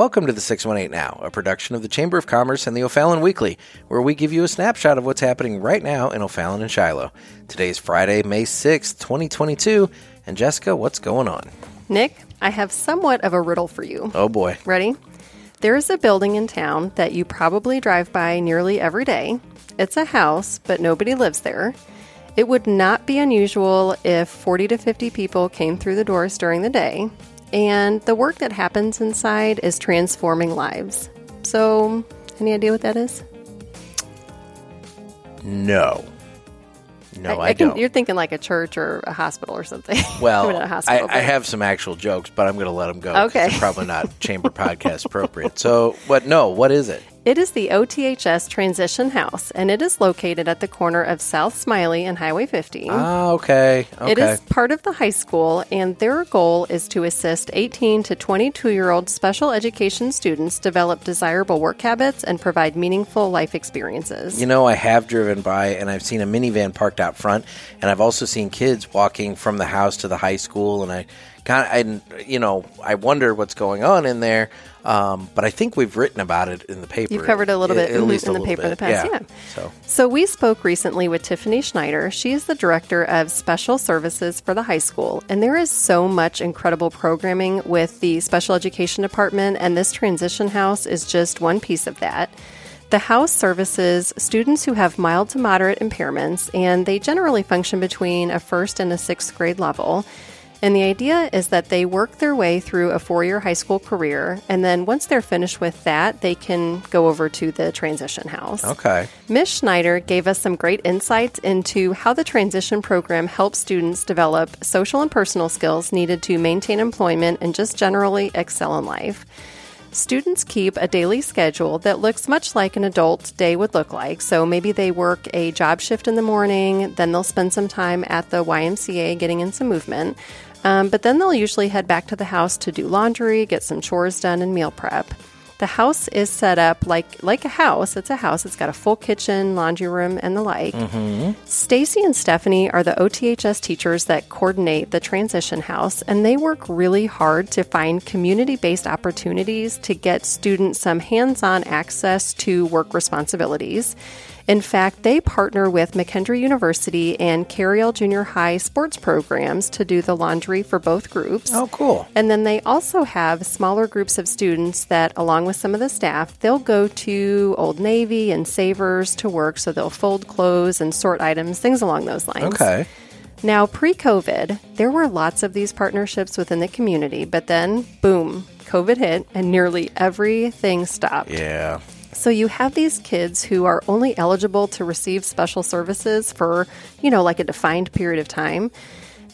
Welcome to the 618 Now, a production of the Chamber of Commerce and the O'Fallon Weekly, where we give you a snapshot of what's happening right now in O'Fallon and Shiloh. Today is Friday, May 6th, 2022. And Jessica, what's going on? Nick, I have somewhat of a riddle for you. Oh boy. Ready? There is a building in town that you probably drive by nearly every day. It's a house, but nobody lives there. It would not be unusual if 40 to 50 people came through the doors during the day, and the work that happens inside is transforming lives. So, any idea what that is? No. No, I, I can, don't. You're thinking like a church or a hospital or something. Well, I, mean, a I, hospital, I have some actual jokes, but I'm going to let them go. Okay. they're probably not chamber podcast appropriate. So, but no, what is it? It is the OTHS Transition House, and it is located at the corner of South Smiley and Highway 50. Ah, okay. Okay. It is part of the high school, and their goal is to assist 18 to 22 year old special education students develop desirable work habits and provide meaningful life experiences. You know, I have driven by and I've seen a minivan parked out front, and I've also seen kids walking from the house to the high school, and I kind of, I, you know, I wonder what's going on in there. Um, but I think we've written about it in the paper. You've covered a little bit at least in the paper in the bit. past, yeah. So So, we spoke recently with Tiffany Schneider. She is the director of special services for the high school, and there is so much incredible programming with the special education department, and this transition house is just one piece of that. The house services students who have mild to moderate impairments, and they generally function between a first and a sixth grade level. And the idea is that they work their way through a four year high school career, and then once they're finished with that, they can go over to the transition house. okay. Ms. Schneider gave us some great insights into how the transition program helps students develop social and personal skills needed to maintain employment and just generally excel in life. Students keep a daily schedule that looks much like an adult day would look like. So maybe they work a job shift in the morning, then they'll spend some time at the YMCA getting in some movement. Um, but then they'll usually head back to the house to do laundry, get some chores done, and meal prep. The house is set up like like a house. It's a house. It's got a full kitchen, laundry room, and the like. Stacy and Stephanie are the OTHS teachers that coordinate the transition house, and they work really hard to find community-based opportunities to get students some hands-on access to work responsibilities. In fact, they partner with McKendree University and Carriel Junior High sports programs to do the laundry for both groups. Oh, cool. And then they also have smaller groups of students that, along with some of the staff, they'll go to Old Navy and Savers to work. So they'll fold clothes and sort items, things along those lines. Okay. Now, pre COVID, there were lots of these partnerships within the community, but then, boom, COVID hit and nearly everything stopped. Yeah. So you have these kids who are only eligible to receive special services for, you know, like a defined period of time.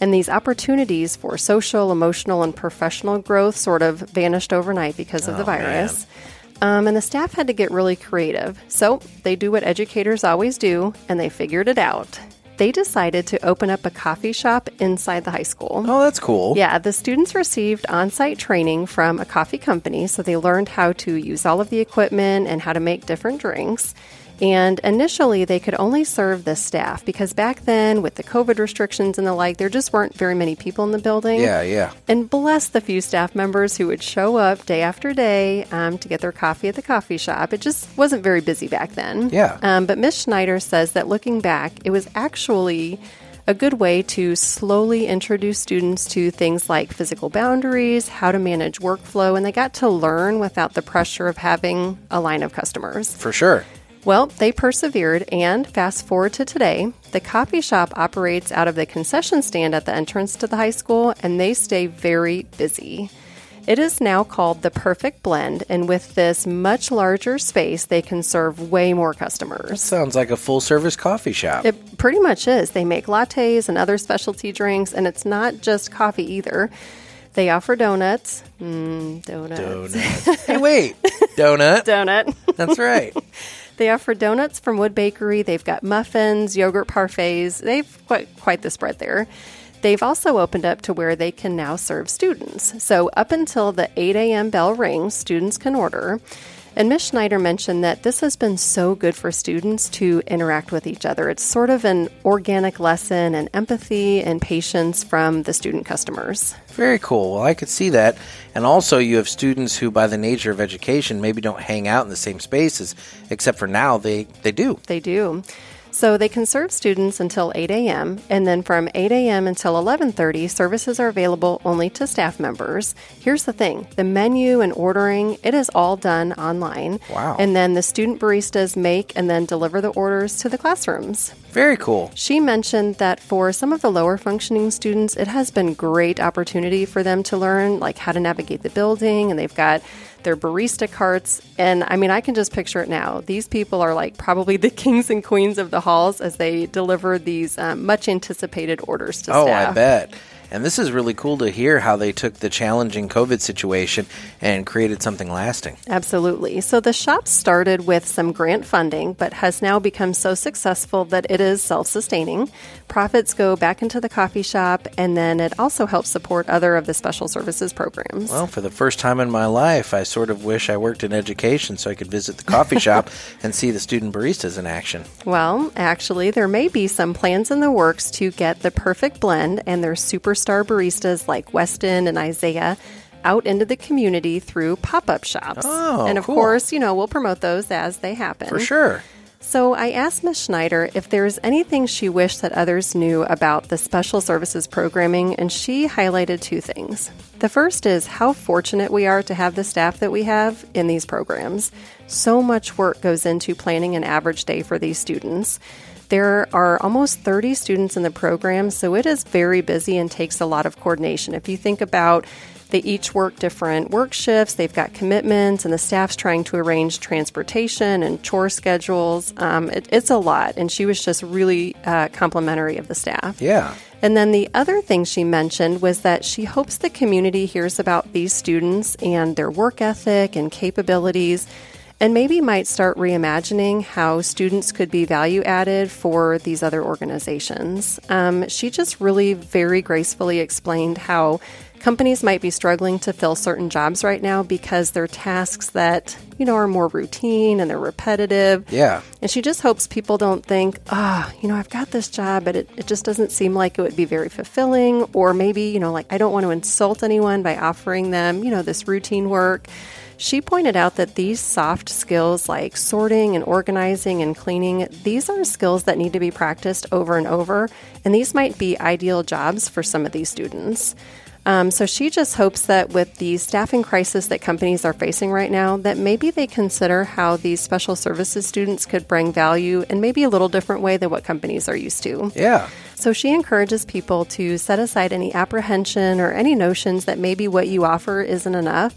And these opportunities for social, emotional, and professional growth sort of vanished overnight because of the virus. Um, and the staff had to get really creative. So they do what educators always do, and they figured it out. They decided to open up a coffee shop inside the high school. Oh, that's cool. Yeah, the students received on site training from a coffee company, so they learned how to use all of the equipment and how to make different drinks. And initially, they could only serve the staff because back then, with the COVID restrictions and the like, there just weren't very many people in the building. Yeah, yeah. And bless the few staff members who would show up day after day um, to get their coffee at the coffee shop. It just wasn't very busy back then. Yeah. Um, but Miss Schneider says that looking back, it was actually a good way to slowly introduce students to things like physical boundaries, how to manage workflow, and they got to learn without the pressure of having a line of customers. For sure. Well, they persevered, and fast forward to today, the coffee shop operates out of the concession stand at the entrance to the high school, and they stay very busy. It is now called the Perfect Blend, and with this much larger space, they can serve way more customers. Sounds like a full service coffee shop. It pretty much is. They make lattes and other specialty drinks, and it's not just coffee either. They offer donuts. Mm, donuts. Donut. hey, wait. Donut. Donut. That's right. They offer donuts from Wood Bakery. They've got muffins, yogurt parfaits. They've quite quite the spread there. They've also opened up to where they can now serve students. So up until the 8 a.m. bell rings, students can order. And Ms. Schneider mentioned that this has been so good for students to interact with each other. It's sort of an organic lesson and empathy and patience from the student customers. Very cool. Well, I could see that. And also, you have students who, by the nature of education, maybe don't hang out in the same spaces, except for now they, they do. They do. So they can serve students until 8 a.m. and then from 8 a.m. until 11:30, services are available only to staff members. Here's the thing: the menu and ordering it is all done online. Wow! And then the student baristas make and then deliver the orders to the classrooms. Very cool. She mentioned that for some of the lower functioning students, it has been great opportunity for them to learn like how to navigate the building, and they've got their barista carts. And I mean, I can just picture it now. These people are like probably the kings and queens of the halls as they deliver these um, much anticipated orders to oh, staff. I bet. And this is really cool to hear how they took the challenging COVID situation and created something lasting. Absolutely. So the shop started with some grant funding, but has now become so successful that it is self sustaining. Profits go back into the coffee shop, and then it also helps support other of the special services programs. Well, for the first time in my life, I sort of wish I worked in education so I could visit the coffee shop and see the student baristas in action. Well, actually, there may be some plans in the works to get the perfect blend and their superstar baristas like Weston and Isaiah out into the community through pop up shops. Oh, and of cool. course, you know, we'll promote those as they happen. For sure. So I asked Ms. Schneider if there's anything she wished that others knew about the special services programming, and she highlighted two things. The first is how fortunate we are to have the staff that we have in these programs. So much work goes into planning an average day for these students. There are almost 30 students in the program, so it is very busy and takes a lot of coordination. If you think about they each work different work shifts, they've got commitments, and the staff's trying to arrange transportation and chore schedules. Um, it, it's a lot, and she was just really uh, complimentary of the staff. Yeah. And then the other thing she mentioned was that she hopes the community hears about these students and their work ethic and capabilities and maybe might start reimagining how students could be value added for these other organizations. Um, she just really very gracefully explained how companies might be struggling to fill certain jobs right now because they're tasks that you know are more routine and they're repetitive Yeah. and she just hopes people don't think, ah, you know, I've got this job, but it, it just doesn't seem like it would be very fulfilling. Or maybe, you know, like I don't want to insult anyone by offering them, you know, this routine work. She pointed out that these soft skills like sorting and organizing and cleaning, these are skills that need to be practiced over and over. And these might be ideal jobs for some of these students. Um, so she just hopes that with the staffing crisis that companies are facing right now, that maybe they consider how these special services students could bring value in maybe a little different way than what companies are used to. Yeah. So she encourages people to set aside any apprehension or any notions that maybe what you offer isn't enough.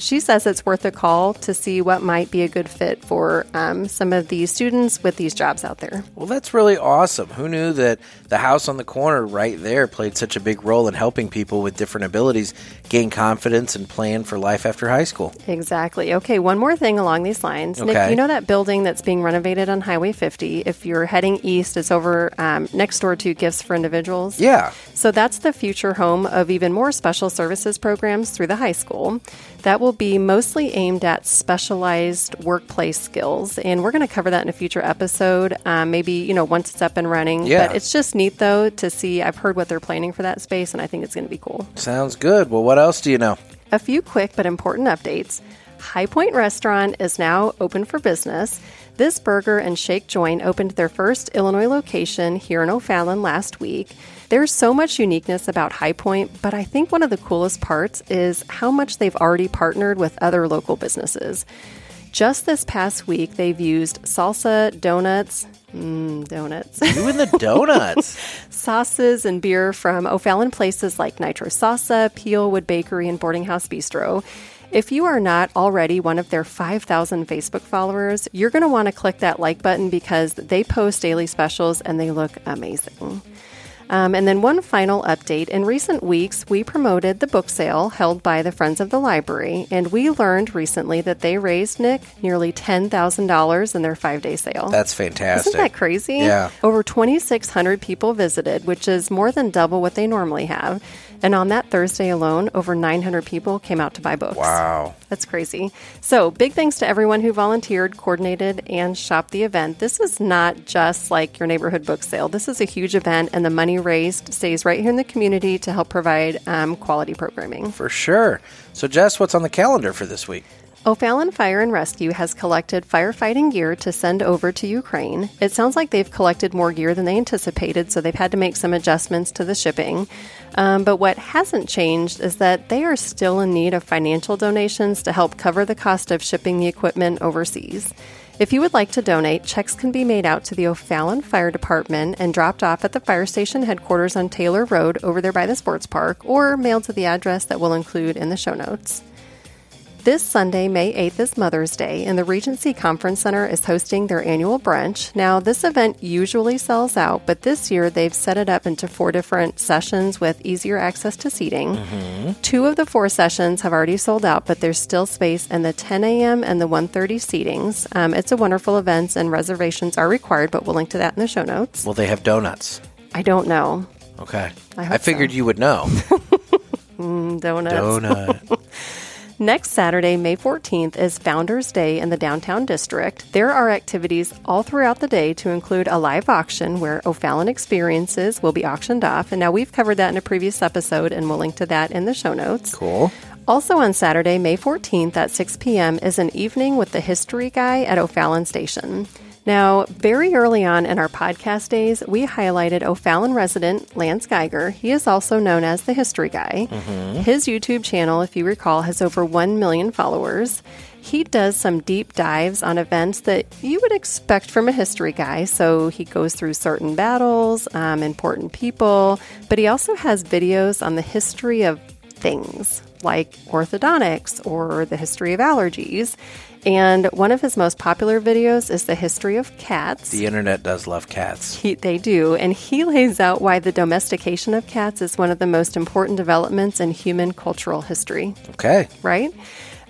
She says it's worth a call to see what might be a good fit for um, some of these students with these jobs out there. Well, that's really awesome. Who knew that the house on the corner right there played such a big role in helping people with different abilities gain confidence and plan for life after high school? Exactly. Okay, one more thing along these lines. Nick, you know that building that's being renovated on Highway 50? If you're heading east, it's over um, next door to Gifts for Individuals. Yeah. So that's the future home of even more special services programs through the high school. That will be mostly aimed at specialized workplace skills, and we're going to cover that in a future episode. Um, maybe you know once it's up and running. Yeah. But it's just neat though to see. I've heard what they're planning for that space, and I think it's going to be cool. Sounds good. Well, what else do you know? A few quick but important updates. Hi Pointe Restaurant is now open for business. This burger and shake joint opened their first Illinois location here in O'Fallon last week. There's so much uniqueness about Hi Pointe, but I think one of the coolest parts is how much they've already partnered with other local businesses. Just this past week, they've used salsa, donuts, mm, donuts, You and the donuts. sauces and beer from O'Fallon places like Nitro Salsa, Peel Wood Bakery, and Boarding House Bistro. If you are not already one of their 5,000 Facebook followers, you're going to want to click that like button because they post daily specials and they look amazing. Um, and then, one final update. In recent weeks, we promoted the book sale held by the Friends of the Library, and we learned recently that they raised, Nick, nearly $10,000 in their five day sale. That's fantastic. Isn't that crazy? Yeah. Over 2,600 people visited, which is more than double what they normally have. And on that Thursday alone, over 900 people came out to buy books. Wow. That's crazy. So, big thanks to everyone who volunteered, coordinated, and shopped the event. This is not just like your neighborhood book sale. This is a huge event, and the money raised stays right here in the community to help provide um, quality programming. For sure. So, Jess, what's on the calendar for this week? O'Fallon Fire and Rescue has collected firefighting gear to send over to Ukraine. It sounds like they've collected more gear than they anticipated, so they've had to make some adjustments to the shipping. Um, but what hasn't changed is that they are still in need of financial donations to help cover the cost of shipping the equipment overseas. If you would like to donate, checks can be made out to the O'Fallon Fire Department and dropped off at the fire station headquarters on Taylor Road over there by the sports park, or mailed to the address that we'll include in the show notes. This Sunday, May 8th, is Mother's Day, and the Regency Conference Center is hosting their annual brunch. Now, this event usually sells out, but this year they've set it up into four different sessions with easier access to seating. Mm-hmm. Two of the four sessions have already sold out, but there's still space in the 10 a.m. and the 1:30 seatings. Um, it's a wonderful event, and reservations are required, but we'll link to that in the show notes. Will they have donuts? I don't know. Okay. I, I figured so. you would know. mm, donuts. Donut. Next Saturday, May 14th, is Founders Day in the downtown district. There are activities all throughout the day to include a live auction where O'Fallon experiences will be auctioned off. And now we've covered that in a previous episode, and we'll link to that in the show notes. Cool. Also on Saturday, May 14th at 6 p.m., is an evening with the History Guy at O'Fallon Station. Now, very early on in our podcast days, we highlighted O'Fallon resident Lance Geiger. He is also known as the History Guy. Mm-hmm. His YouTube channel, if you recall, has over 1 million followers. He does some deep dives on events that you would expect from a history guy. So he goes through certain battles, um, important people, but he also has videos on the history of things like orthodontics or the history of allergies. And one of his most popular videos is the history of cats. The internet does love cats. He, they do. And he lays out why the domestication of cats is one of the most important developments in human cultural history. Okay. Right?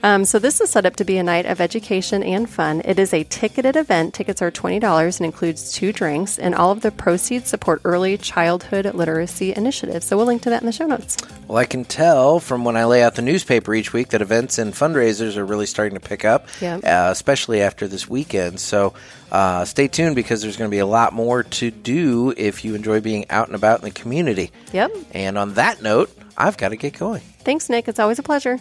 Um, so this is set up to be a night of education and fun. It is a ticketed event. Tickets are twenty dollars and includes two drinks, and all of the proceeds support early childhood literacy initiatives. So we'll link to that in the show notes. Well, I can tell from when I lay out the newspaper each week that events and fundraisers are really starting to pick up, yeah. uh, especially after this weekend. So uh, stay tuned because there's going to be a lot more to do if you enjoy being out and about in the community. Yep. And on that note, I've got to get going. Thanks, Nick. It's always a pleasure.